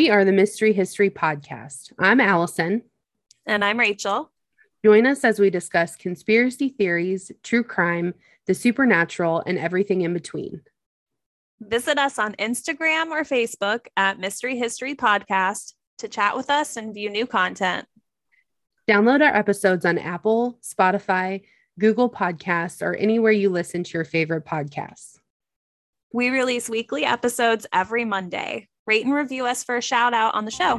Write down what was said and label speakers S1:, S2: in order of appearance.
S1: We are the Mystery History Podcast. I'm Allison.
S2: And I'm Rachel.
S1: Join us as we discuss conspiracy theories, true crime, the supernatural, and everything in between.
S2: Visit us on Instagram or Facebook at Mystery History Podcast to chat with us and view new content.
S1: Download our episodes on Apple, Spotify, Google Podcasts, or anywhere you listen to your favorite podcasts.
S2: We release weekly episodes every Monday. Rate and review us for a shout out on the show.